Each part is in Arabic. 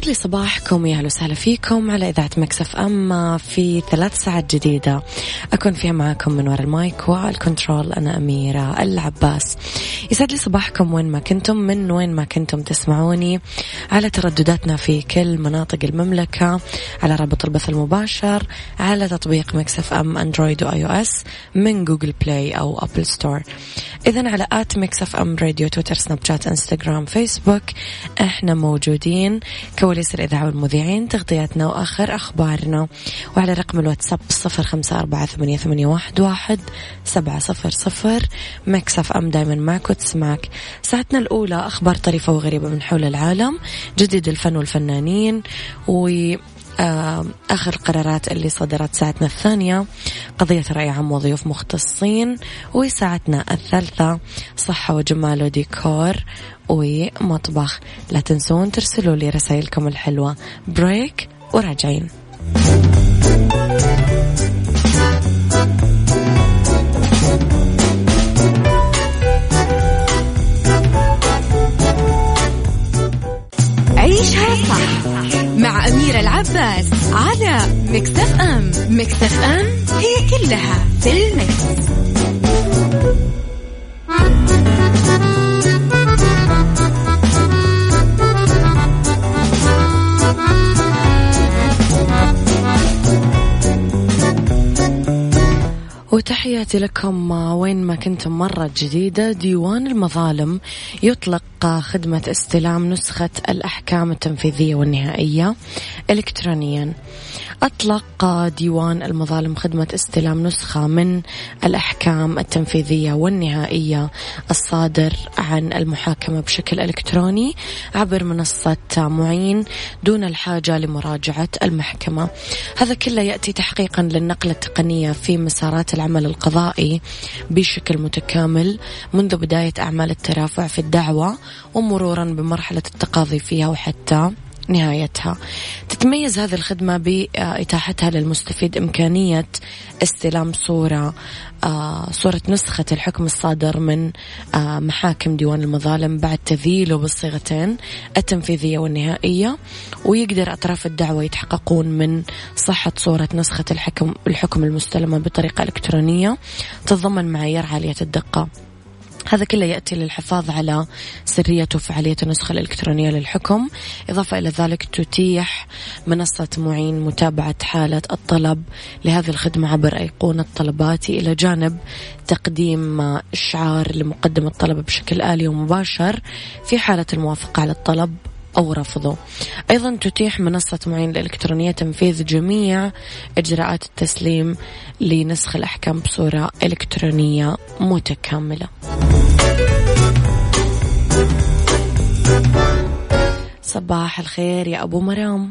يسعد لي صباحكم يا أهلا وسهلا فيكم على إذاعة Mix FM في ثلاث ساعات جديدة. أكون فيها معاكم من وراء ال mic وال control أنا أميرة العباس. يسعد لي صباحكم وين ما كنتم من وين ما كنتم تسمعوني. على تردداتنا في كل مناطق المملكة على رابط البث المباشر على تطبيق Mix FM Android و iOS من Google Play أو Apple Store. اذا على at Mix FM Radio تويتر سناب شات إنستغرام فيسبوك إحنا موجودين. كواليس الإذاعة والمذيعين تغطياتنا وآخر أخبارنا. وعلى رقم الواتساب صفر خمسة أربعة ثمانية, ثمانية واحد, واحد سبعة صفر صفر. مكسف أم دايما معك وتسمعك. ساعتنا الأولى أخبار طريفة وغريبة من حول العالم جديد الفن والفنانين و آخر القرارات اللي صدرت ساعتنا الثانية قضية رأي عام وضيوف مختصين وساعتنا الثالثة صحة وجمال وديكور. ومطبخ لا تنسون ترسلوا لي رسائلكم الحلوة. بريك وراجعين. عيشها صح مع أميرة العباس على مكتف أم. مكتف أم هي كلها في المكس. وتحياتي لكم وين ما كنتم مرة جديدة ديوان المظالم يطلق خدمة استلام نسخة الأحكام التنفيذية والنهائية إلكترونيا. أطلق ديوان المظالم خدمة استلام نسخة من الأحكام التنفيذية والنهائية الصادر عن المحاكمة بشكل إلكتروني عبر منصة معين دون الحاجة لمراجعة المحكمة. هذا كله يأتي تحقيقا للنقلة التقنية في مسارات العمل القضائي بشكل متكامل منذ بداية أعمال الترافع في الدعوة ومرورا بمرحلة التقاضي فيها وحتى نهايتها. تتميز هذه الخدمة بإتاحتها للمستفيد إمكانية استلام صورة آه، صورة نسخة الحكم الصادر من آه، محاكم ديوان المظالم بعد تذييله بالصيغتين التنفيذية والنهائية ويقدر أطراف الدعوة يتحققون من صحة صورة نسخة الحكم الحكم المستلمة بطريقة إلكترونية تتضمن معايير عالية الدقة. هذا كله يأتي للحفاظ على سرية وفعالية النسخة الإلكترونية للحكم. إضافة إلى ذلك تتيح منصة معين متابعة حالة الطلب لهذه الخدمة عبر أيقونة طلباتي إلى جانب تقديم إشعار لمقدم الطلب بشكل آلي ومباشر في حالة الموافقة على الطلب أو رفضه. أيضا تتيح منصة معين الإلكترونية تنفيذ جميع إجراءات التسليم لنسخ الأحكام بصورة إلكترونية متكاملة. صباح الخير يا أبو مرام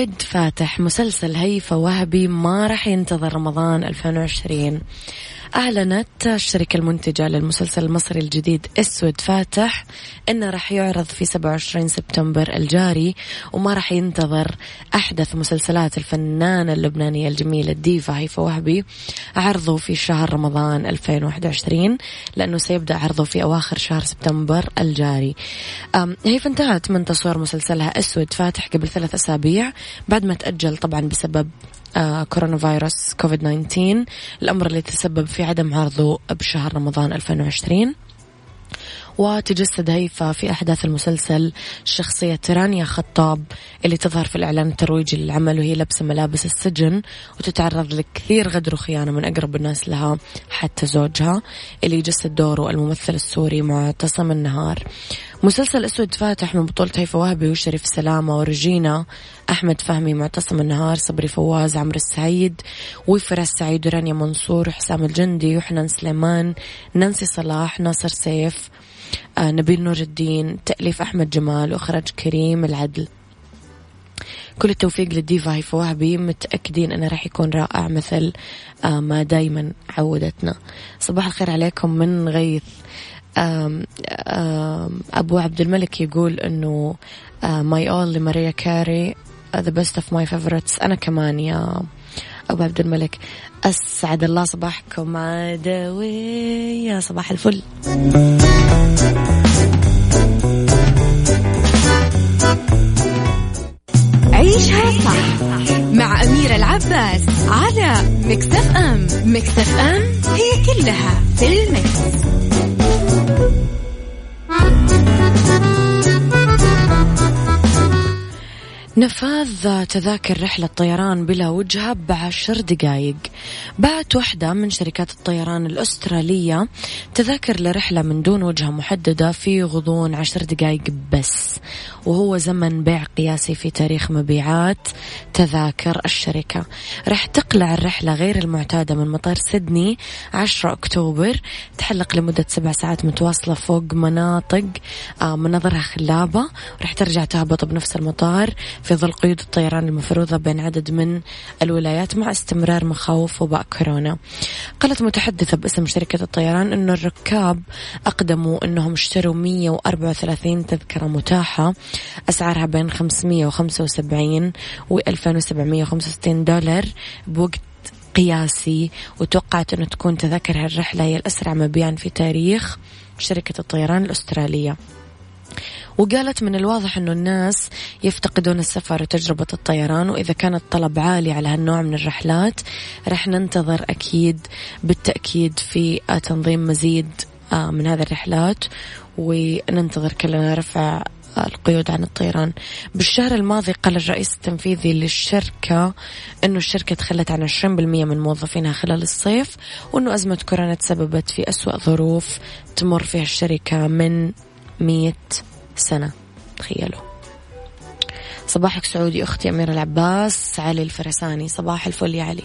لأسود فاتح مسلسل هيفا وهبي ما راح ينتظر رمضان 2020 أعلنت الشركة المنتجة للمسلسل المصري الجديد أسود فاتح أنه راح يعرض في 27 سبتمبر الجاري وما راح ينتظر أحدث مسلسلات الفنانة اللبنانية الجميلة الديفا هيفا وهبي. عرضه في شهر رمضان 2021 لأنه سيبدأ عرضه في أواخر شهر سبتمبر الجاري. هيفا انتهت من تصوير مسلسلها أسود فاتح قبل ثلاث أسابيع بعد ما تأجل طبعا بسبب كورونا فيروس كوفيد 19 الأمر اللي تسبب في عدم عرضه بشهر رمضان 2020 وتجسد هيفا في أحداث المسلسل شخصية رانيا خطاب اللي تظهر في الإعلان الترويجي للعمل وهي لابسة ملابس السجن وتتعرض لكثير غدر وخيانة من أقرب الناس لها حتى زوجها اللي يجسد دوره الممثل السوري معتصم النهار. مسلسل أسود فاتح من بطولة هيفا وهبي وشريف سلامة ورجينا أحمد فهمي معتصم النهار صبري فواز عمرو السعيد وفراس سعيد ورانيا منصور وحسام الجندي وحنان سليمان نانسي صلاح ناصر سيف نبيل نور الدين تأليف أحمد جمال وإخراج كريم العدل. كل التوفيق للديفا هيفا وهبي متأكدين أنه راح يكون رائع مثل آه ما دايما عودتنا. صباح الخير عليكم من غيث. أبو عبد الملك يقول أنه My All لماريا كاري the best of my favorites أنا كمان يا أبو عبد الملك. أسعد الله صباحكم عدوية صباح الفل. عيشها صح مع أميرة العباس على مكتف أم. مكتف أم هي كلها في المكس. نفاذ تذاكر رحلة طيران بلا وجهة بعشر دقايق. بعت واحدة من شركات الطيران الأسترالية تذاكر لرحلة من دون وجهة محددة في غضون عشر دقايق بس. وهو زمن بيع قياسي في تاريخ مبيعات تذاكر الشركة. راح تقلع الرحلة غير المعتادة من مطار سيدني 10 أكتوبر. تحلق لمدة سبع ساعات متواصلة فوق مناطق آه، مناظرها خلابة. راح ترجع تهبط بنفس المطار في ظل قيود الطيران المفروضة بين عدد من الولايات مع استمرار مخاوف وباء كورونا. قالت متحدثة باسم شركة الطيران أنه الركاب أقدموا أنهم اشتروا 134 تذكرة متاحة أسعارها بين 575 و 2765 دولار بوقت قياسي وتوقعت أنه تكون تذاكر هالرحلة هي الأسرع مبيعا في تاريخ شركة الطيران الأسترالية. وقالت من الواضح أنه الناس يفتقدون السفر وتجربة الطيران وإذا كان الطلب عالي على هالنوع من الرحلات رح ننتظر أكيد بالتأكيد في تنظيم مزيد آه، من هذه الرحلات وننتظر كلنا رفع القيود عن الطيران. بالشهر الماضي قال الرئيس التنفيذي للشركة أنه الشركة تخلت عن 20% من موظفينها خلال الصيف وأنه أزمة كورونا تسببت في أسوأ ظروف تمر فيها الشركة من 100 سنة. تخيلوا. صباحك سعودي أختي أميرة العباس علي الفرساني. صباح الفل يا علي.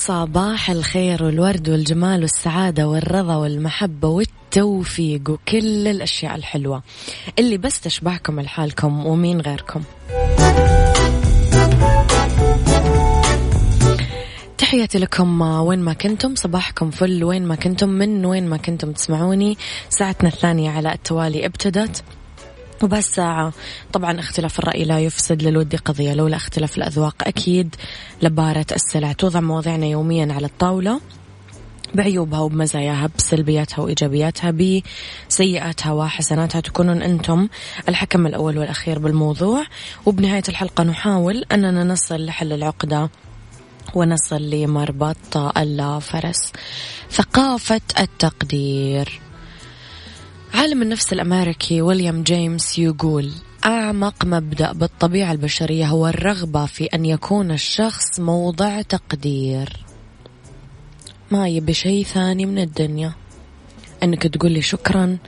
صباح الخير والورد والجمال والسعادة والرضا والمحبة والتوفيق وكل الأشياء الحلوة. اللي بس تشبهكم لحالكم ومين غيركم. تحياتي لكم وين ما كنتم صباحكم فل وين ما كنتم من وين ما كنتم تسمعوني. ساعتنا الثانية على التوالي ابتدت. وبهالساعة طبعا اختلاف الرأي لا يفسد للود قضية لولا اختلاف الأذواق أكيد لبارة السلع. توضع مواضيعنا يوميا على الطاولة بعيوبها وبمزاياها بسلبياتها وإيجابياتها بسيئاتها وحسناتها. تكونون أنتم الحكم الأول والأخير بالموضوع. وبنهاية الحلقة نحاول أننا نصل لحل العقدة ونصل لمربط الفرس ثقافة التقدير. عالم النفس الأمريكي ويليام جيمس يقول أعمق مبدأ بالطبيعة البشرية هو الرغبة في أن يكون الشخص موضع تقدير. ما يبي شيء ثاني من الدنيا. إنك تقولي شكرا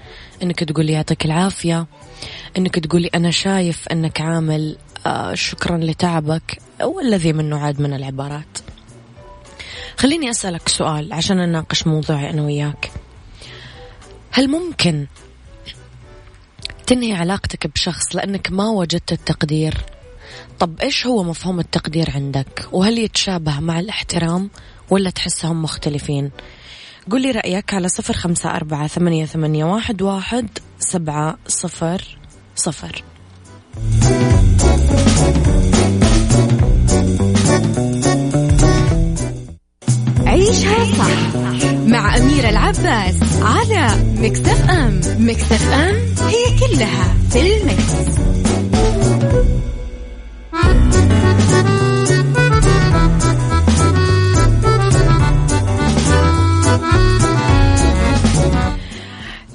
إنك تقولي يعطيك العافية إنك تقولي أنا شايف إنك عامل آه، شكرا لتعبك والذي منه عاد من العبارات. خليني أسألك سؤال عشان نناقش موضوعي أنا وياك. هل ممكن تنهي علاقتك بشخص لأنك ما وجدت التقدير؟ طب إيش هو مفهوم التقدير عندك؟ وهل يتشابه مع الاحترام ولا تحسهم مختلفين؟ قولي رأيك على صفر خمسة أربعة ثمانية, ثمانية واحد, واحد سبعة صفر صفر. عيشها صح. أميرة العباس على مكتف أم مكتف أم هي كلها في المكس.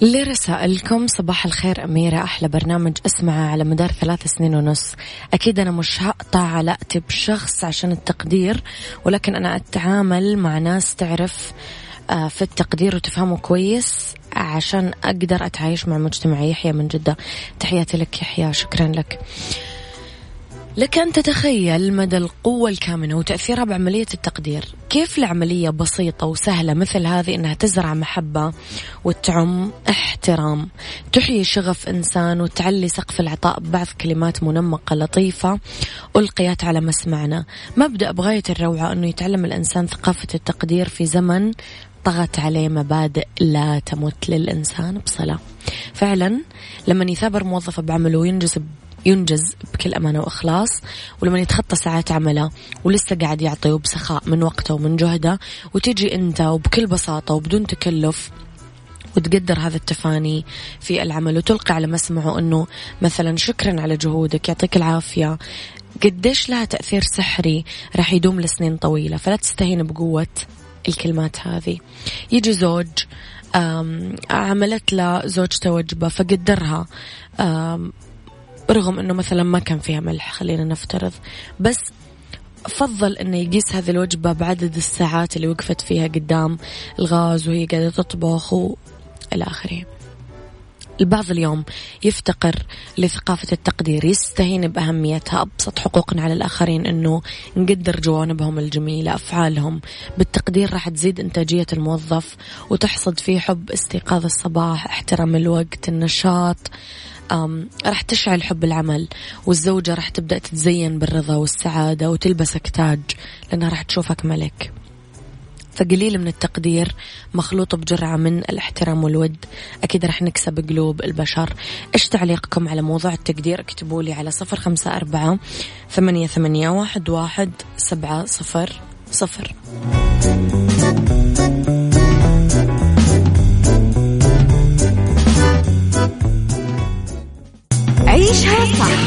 لرسائلكم صباح الخير أميرة أحلى برنامج أسمعه على مدار ثلاث سنين ونص أكيد أنا مش هقطع علاقتي بشخص عشان التقدير ولكن أنا أتعامل مع ناس تعرف آه، في التقدير وتفهمه كويس عشان أقدر أتعايش مع مجتمع يحيى من جدة. تحياتي لك يحيى شكرا لك. لك أن تتخيل مدى القوة الكامنة وتأثيرها بعملية التقدير. كيف العملية بسيطة وسهلة مثل هذه أنها تزرع محبة وتعم احترام تحيي شغف إنسان وتعلي سقف العطاء ببعض كلمات منمقة لطيفة ألقيت على مسمعنا. مبدأ بغاية الروعة أنه يتعلم الإنسان ثقافة التقدير في زمن طغت عليه مبادئ لا تمت للإنسان بصلاة. فعلا لما يثابر موظف بعمله وينجز ينجز بكل أمانة وإخلاص ولما يتخطى ساعات عمله ولسه قاعد يعطي بسخاء من وقته ومن جهده وتجي أنت وبكل بساطة وبدون تكلف وتقدر هذا التفاني في العمل وتلقي على مسمعه أنه مثلا شكرا على جهودك يعطيك العافية. قديش لها تأثير سحري راح يدوم لسنين طويلة فلا تستهين بقوة الكلمات هذه يجي زوج عملت له زوجته وجبة فقدرها رغم إنه مثلا ما كان فيها ملح خلينا نفترض بس فضل إنه يقيس هذه الوجبة بعدد الساعات اللي وقفت فيها قدام الغاز وهي قاعدة تطبخ والى آخره. البعض اليوم يفتقر لثقافة التقدير يستهين بأهميتها أبسط حقوقنا على الآخرين أنه نقدر جوانبهم الجميلة أفعالهم. بالتقدير راح تزيد إنتاجية الموظف وتحصد فيه حب استيقاظ الصباح احترام الوقت النشاط. راح تشعل حب العمل والزوجة راح تبدأ تتزين بالرضا والسعادة وتلبسك تاج لأنها راح تشوفك ملك. فقليل من التقدير مخلوط بجرعة من الاحترام والود. أكيد رح نكسب قلوب البشر. إيش تعليقكم على موضوع التقدير؟ اكتبوا لي على صفر خمسة أربعة ثمانية, ثمانية واحد, واحد سبعة صفر صفر. عيشها صح.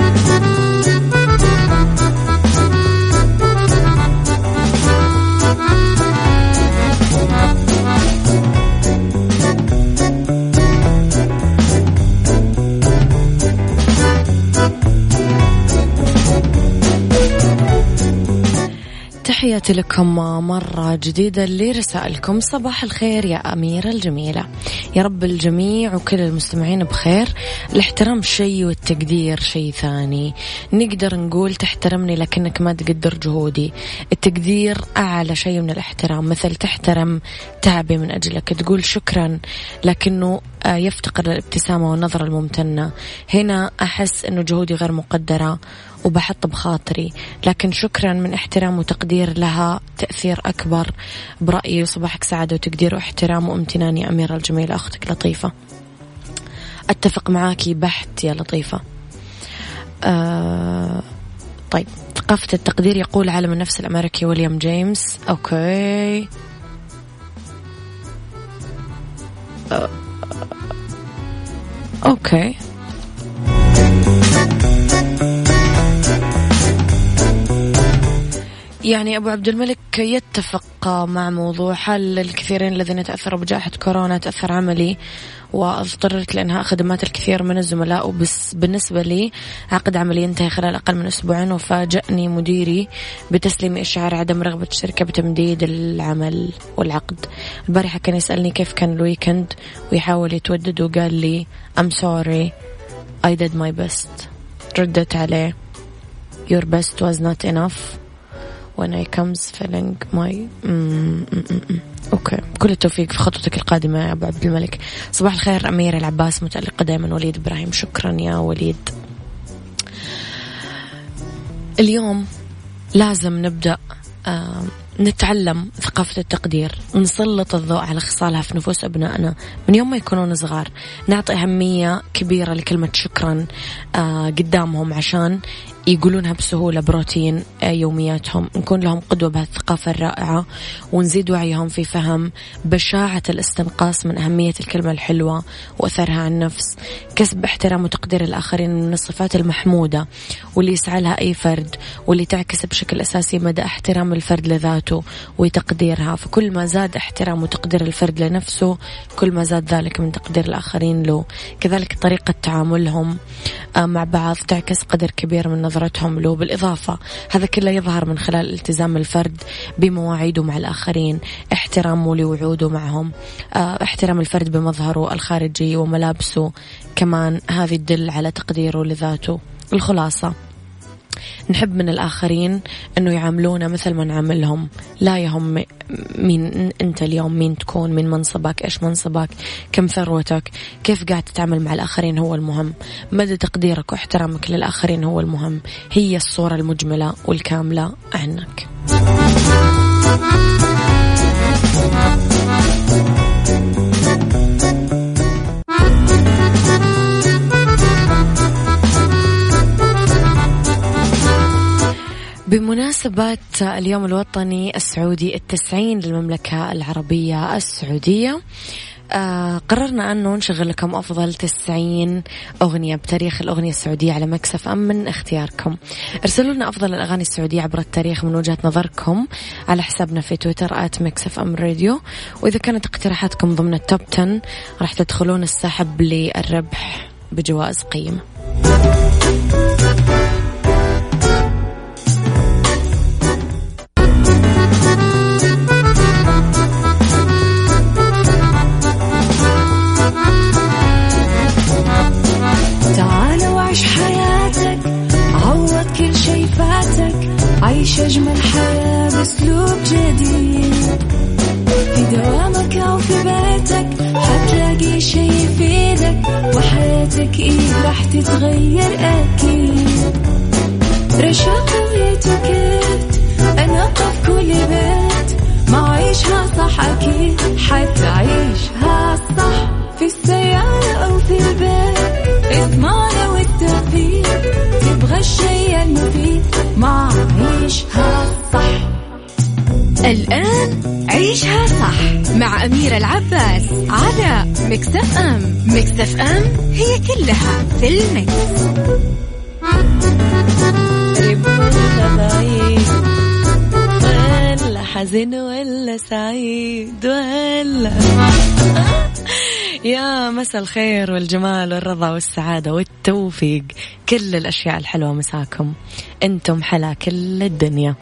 تحياتي لكم مرة جديدة لرسائلكم. صباح الخير يا أميرة الجميلة. يا رب الجميع وكل المستمعين بخير. الاحترام شيء والتقدير شيء ثاني. نقدر نقول تحترمني لكنك ما تقدر جهودي. التقدير أعلى شيء من الاحترام. مثل تحترم تعبي من أجلك. تقول شكرا لكنه يفتقر الابتسامة والنظرة الممتنة. هنا أحس أنه جهودي غير مقدرة. وبحط بخاطري. لكن شكرا من احترام وتقدير لها تأثير أكبر. برأيي وصباحك سعادة وتقدير واحترام وامتنان يا أميرة الجميلة أختك لطيفة. أتفق معاكي بحت يا لطيفة. آه طيب ثقافة التقدير يقول عالم النفس الأمريكي ويليام جيمس. أوكي. آه أوكي. يعني أبو عبد الملك يتفق مع موضوع حل الكثيرين الذين تأثروا بجائحة كورونا تأثر عملي؟ واضطررت لإنهاء خدمات الكثير من الزملاء وبس بالنسبة لي عقد عملي ينتهي خلال أقل من أسبوعين وفاجأني مديري بتسليم إشعار عدم رغبة الشركة بتمديد العمل والعقد. البارحة كان يسألني كيف كان ال weekend ويحاول يتودد وقال لي I'm sorry I did my best. ردت عليه Your best was not enough. When I comes feeling my okay. كل التوفيق في خطوتك القادمة يا أبو عبد الملك. صباح الخير أميرة العباس متألقة دائما وليد إبراهيم شكرا يا وليد. اليوم لازم نبدأ آه نتعلم ثقافة التقدير نسلط الضوء على خصالها في نفوس أبنائنا. من يوم ما يكونون صغار نعطي أهمية كبيرة لكلمة شكرا آه قدامهم عشان يقولونها بسهولة بروتين آه، يومياتهم. نكون لهم قدوة بهالثقافة الرائعة ونزيد وعيهم في فهم بشاعة الاستنقاص من أهمية الكلمة الحلوة وأثرها على النفس. كسب احترام وتقدير الآخرين من الصفات المحمودة واللي يسعى لها أي فرد واللي تعكس بشكل أساسي مدى احترام الفرد لذاته وتقديرها. فكل ما زاد احترام وتقدير الفرد لنفسه كل ما زاد ذلك من تقدير الآخرين له. كذلك طريقة تعاملهم آه، مع بعض تعكس قدر كبير من نظرتهم له بالإضافة. هذا كله يظهر من خلال التزام الفرد بمواعيده مع الآخرين احترامه لوعوده معهم آه احترام الفرد بمظهره الخارجي وملابسه. كمان هذه تدل على تقديره لذاته. الخلاصة. نحب من الآخرين أنه يعاملونا مثل ما نعاملهم لا يهم مين أنت اليوم مين تكون من منصبك إيش منصبك كم ثروتك كيف قاعد تتعامل مع الآخرين هو المهم. مدى تقديرك واحترامك للآخرين هو المهم. هي الصورة المجملة والكاملة عنك. بمناسبة اليوم الوطني السعودي التسعين للمملكة العربية السعودية آه قررنا أنه نشغل لكم أفضل تسعين أغنية بتاريخ الأغنية السعودية على Mix FM من اختياركم. ارسلوا لنا أفضل الأغاني السعودية عبر التاريخ من وجهة نظركم على حسابنا في تويتر at Mix FM Radio. وإذا كانت اقتراحاتكم ضمن ال top 10 راح تدخلون السحب للربح بجوائز قيمة. وحياتك إيه راح تتغير أكيد. رشاق ويتوكيت أنا قف كل بيت. ما عيشها صح أكيد حتعيشها صح. في السيارة أو في البيت إضمعنا والتوفيق. تبغى الشيء المفيد ما عيشها صح. الآن عيشها صح مع أميرة العباس على مكتف أم. مكتف أم هي كلها في المكس. ولا حزين ولا سعيد ولا يا مساء الخير والجمال والرضا والسعادة والتوفيق. كل الأشياء الحلوة مساكم. أنتم حلا كل الدنيا.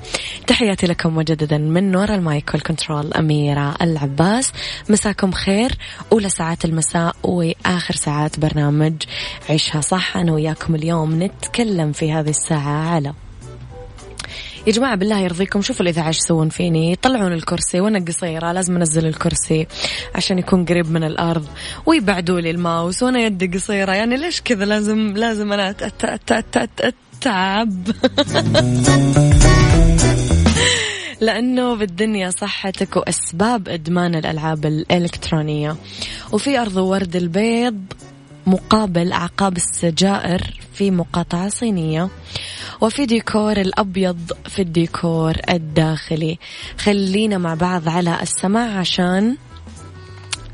تحياتي لكم مجددا من ورا ال mic وال control أميرة العباس. مساكم خير. أولى ساعات المساء وآخر ساعات برنامج عيشها صح. أنا وياكم اليوم نتكلم في هذه الساعة على يا جماعة بالله يرضيكم شوفوا الإذاعة إيش يسوون فيني. يطلعون الكرسي وأنا قصيرة لازم أنزل الكرسي عشان يكون قريب من الأرض. ويبعدوا لي الماوس وأنا يدي قصيرة. يعني ليش كذا؟ لازم لازم أنا أتعب لأنه بالدنيا صحتك وأسباب إدمان الألعاب الإلكترونية. وفي أرض ورد البيض مقابل أعقاب السجائر في مقاطعة صينية. وفي ديكور الأبيض في الديكور الداخلي. خلينا مع بعض على السماع عشان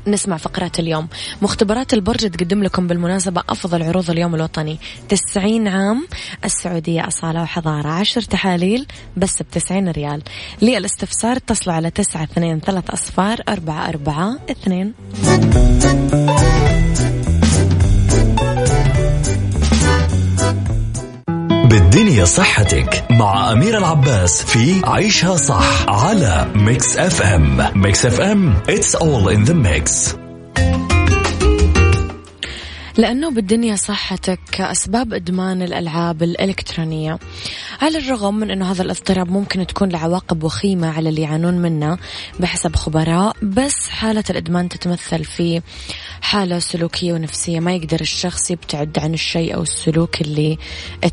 نسمع فقرات اليوم. مختبرات البرج تقدم لكم بالمناسبة أفضل عروض اليوم الوطني. تسعين عام السعودية أصالة وحضارة. عشر تحاليل بس بتسعين ريال. للاستفسار اتصلوا على تسعة اثنين ثلاث أصفار أربعة أربعة اثنين. بالدنيا صحتك مع أميرة العباس في عيشها صح على Mix FM Mix FM it's all in the mix. لأنه بالدنيا صحتك أسباب إدمان الألعاب الإلكترونية. على الرغم من أنه هذا الاضطراب ممكن تكون له عواقب وخيمة على اللي يعانون منه بحسب خبراء بس حالة الإدمان تتمثل في حالة سلوكية ونفسية. ما يقدر الشخص يبتعد عن الشيء أو السلوك اللي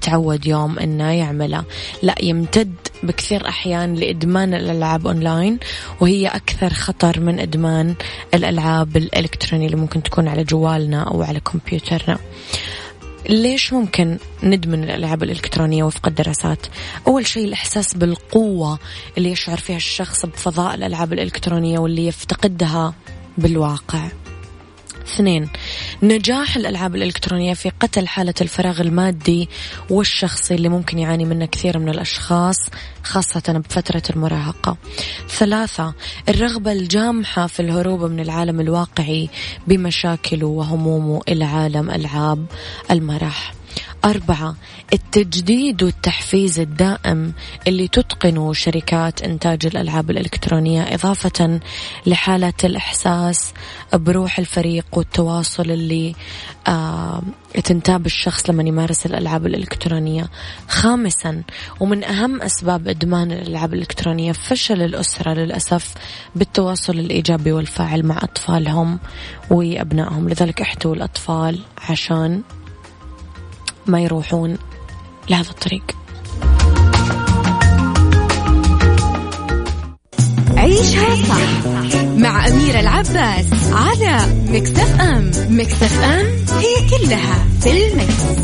تعود يوم أنه يعمله. لا يمتد بكثير أحيان لإدمان الألعاب أونلاين وهي أكثر خطر من إدمان الألعاب الإلكترونية اللي ممكن تكون على جوالنا أو على كمبيوترنا. ليش ممكن ندمن الألعاب الإلكترونية وفق الدراسات؟ أول شيء الإحساس بالقوة اللي يشعر فيها الشخص بفضاء الألعاب الإلكترونية واللي يفتقدها بالواقع. اثنين نجاح الألعاب الإلكترونية في قتل حالة الفراغ المادي والشخصي اللي ممكن يعاني منه كثير من الأشخاص خاصة بفترة المراهقة. ثلاثة الرغبة الجامحة في الهروب من العالم الواقعي بمشاكله وهمومه إلى عالم ألعاب المرح. أربعة التجديد والتحفيز الدائم اللي تتقنه شركات إنتاج الألعاب الإلكترونية إضافة لحالة الإحساس بروح الفريق والتواصل اللي آه تنتاب الشخص لما يمارس الألعاب الإلكترونية. خامسا ومن أهم أسباب إدمان الألعاب الإلكترونية فشل الأسرة للأسف بالتواصل الإيجابي والفاعل مع أطفالهم وأبنائهم لذلك احتووا الأطفال عشان ما يروحون لهذا الطريق عيشها صح مع أميرة العباس على مكتف أم مكتف أم هي كلها في المكس.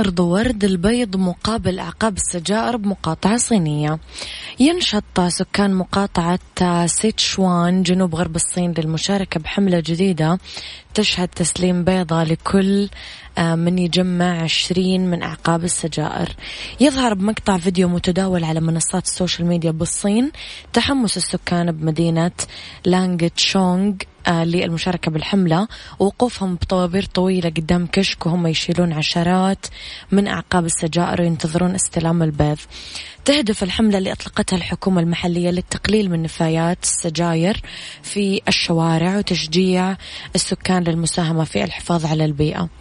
أرض ورد البيض مقابل أعقاب السجائر بمقاطعة صينية. ينشط سكان مقاطعة سيتشوان جنوب غرب الصين للمشاركة بحملة جديدة تشهد تسليم بيضة لكل آه، من يجمع عشرين من أعقاب السجائر. يظهر بمقطع فيديو متداول على منصات ال social media بالصين تحمس السكان بمدينة لانج تشونغ للمشاركة بالحملة. ووقوفهم بطوابير طويلة قدام كشك وهم يشيلون عشرات من أعقاب السجائر وينتظرون استلام البيض. تهدف الحملة اللي أطلقتها الحكومة المحلية للتقليل من نفايات السجاير في الشوارع وتشجيع السكان للمساهمة في الحفاظ على البيئة.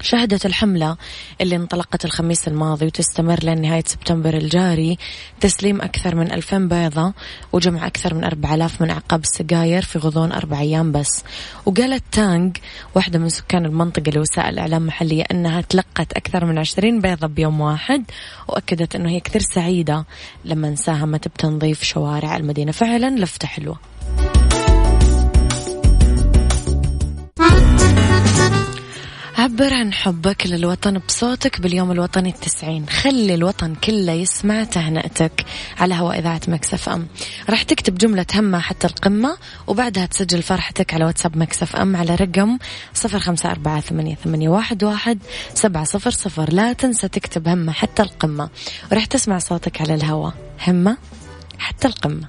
شهدت الحملة اللي انطلقت الخميس الماضي وتستمر لنهاية سبتمبر الجاري. تسليم أكثر من ألفين بيضة وجمع أكثر من أربع آلاف من أعقاب السجاير في غضون أربع أيام بس. وقالت تانغ واحدة من سكان المنطقة لوسائل إعلام محلية أنها تلقت أكثر من عشرين بيضة بيوم واحد وأكدت أنه هي كثير سعيدة لما ساهمت بتنظيف شوارع المدينة. فعلا لفتة حلوة عبر عن حبك للوطن بصوتك باليوم الوطني التسعين. خلي الوطن كله يسمع تهنئتك على هواء إذاعة مكسف أم. راح تكتب جملة همة حتى القمة وبعدها تسجل فرحتك على واتساب مكسف أم على رقم صفر خمسة أربعة ثمانية, واحد سبعة صفر صفر. لا تنسى تكتب همة حتى القمة وراح تسمع صوتك على الهواء. همة حتى القمة.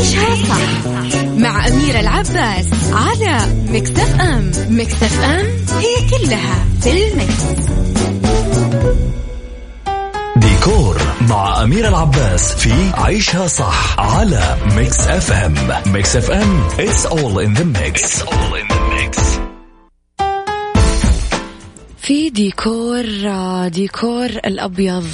عيشها صح مع أميرة العباس على Mix FM Mix FM it's all in the mix. ديكور مع أميرة العباس في عيشها صح على Mix FM Mix FM it's all in the mix, it's all in the mix. في ديكور ديكور الأبيض.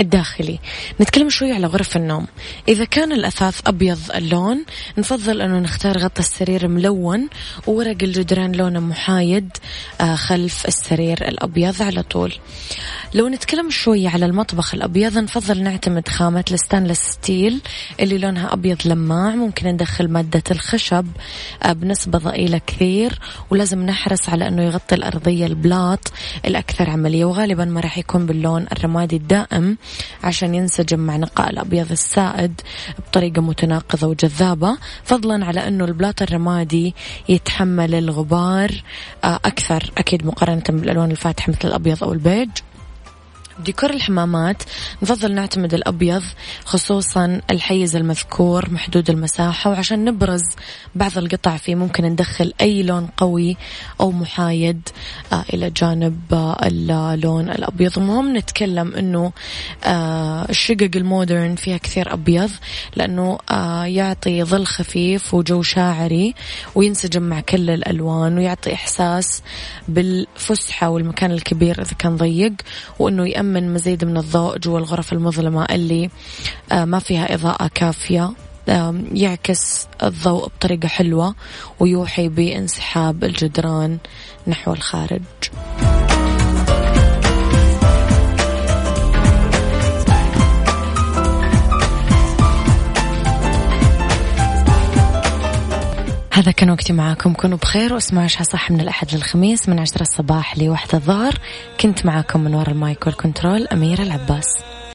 الداخلي. نتكلم شوي على غرف النوم. إذا كان الأثاث أبيض اللون نفضل أنه نختار غطى السرير ملون وورق الجدران لونه محايد آه، خلف السرير الأبيض على طول. لو نتكلم شوي على المطبخ الأبيض نفضل نعتمد خامة ال stainless steel اللي لونها أبيض لماع. ممكن ندخل مادة الخشب آه، بنسبة ضئيلة كثير. ولازم نحرص على أنه يغطي الأرضية البلاط الأكثر عملية وغالبا ما راح يكون باللون الرمادي الدائم. عشان ينسجم مع نقاء الأبيض السائد بطريقة متناقضة وجذابة فضلا على أنه البلاط الرمادي يتحمل الغبار آه، أكثر أكيد مقارنة بالألوان الفاتحة مثل الأبيض أو البيج. ديكور الحمامات نفضل نعتمد الأبيض خصوصا الحيز المذكور محدود المساحة وعشان نبرز بعض القطع فيه ممكن ندخل أي لون قوي أو محايد آه إلى جانب آه اللون الأبيض. المهم نتكلم أنه آه الشقق المودرن فيها كثير أبيض لأنه يعطي ظل خفيف وجو شاعري وينسجم مع كل الألوان ويعطي إحساس بالفسحة والمكان الكبير إذا كان ضيق وأنه يأمن يأمن مزيد من الضوء جوا الغرف المظلمة اللي آه، ما فيها إضاءة كافية يعكس الضوء بطريقة حلوة ويوحي بانسحاب الجدران نحو الخارج. هذا كان وقتي معاكم. كونوا بخير واسمعوا عشاء صح من الأحد للخميس من عشرة الصباح لواحدة الظهر. كنت معاكم من وراء المايك والكنترول أميرة العباس.